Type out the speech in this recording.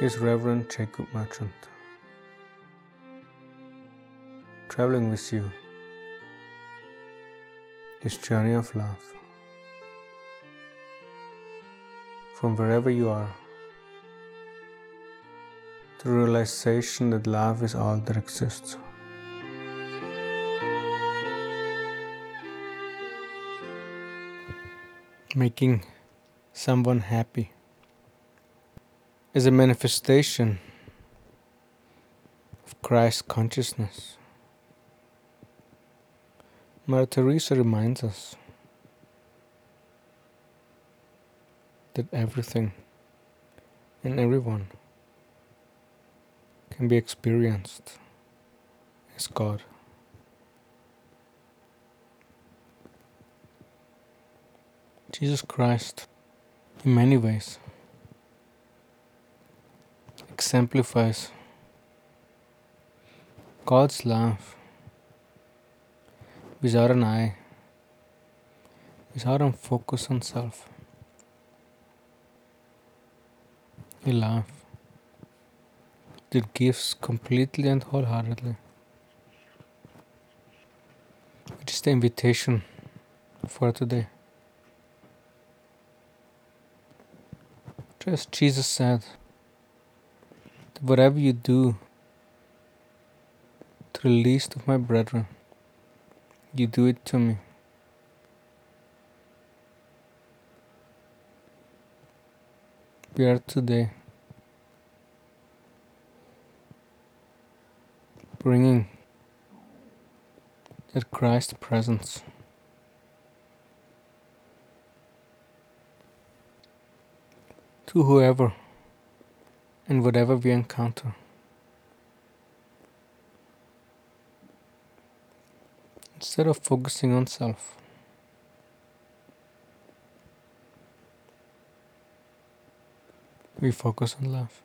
is Reverend Jacob Merchant. Traveling with you this journey of love. From wherever you are, the realization that love is all that exists. Making someone happy is a manifestation of Christ consciousness. Mother Teresa reminds us that everything and everyone can be experienced as God. Jesus Christ, in many ways, exemplifies God's love without an I, without a focus on self. A love that gives completely and wholeheartedly, which is the invitation for today. Just Jesus said whatever you do to the least of my brethren, you do it to me. We are today bringing that Christ presence to whoever and whatever we encounter. Instead of focusing on self, we focus on love.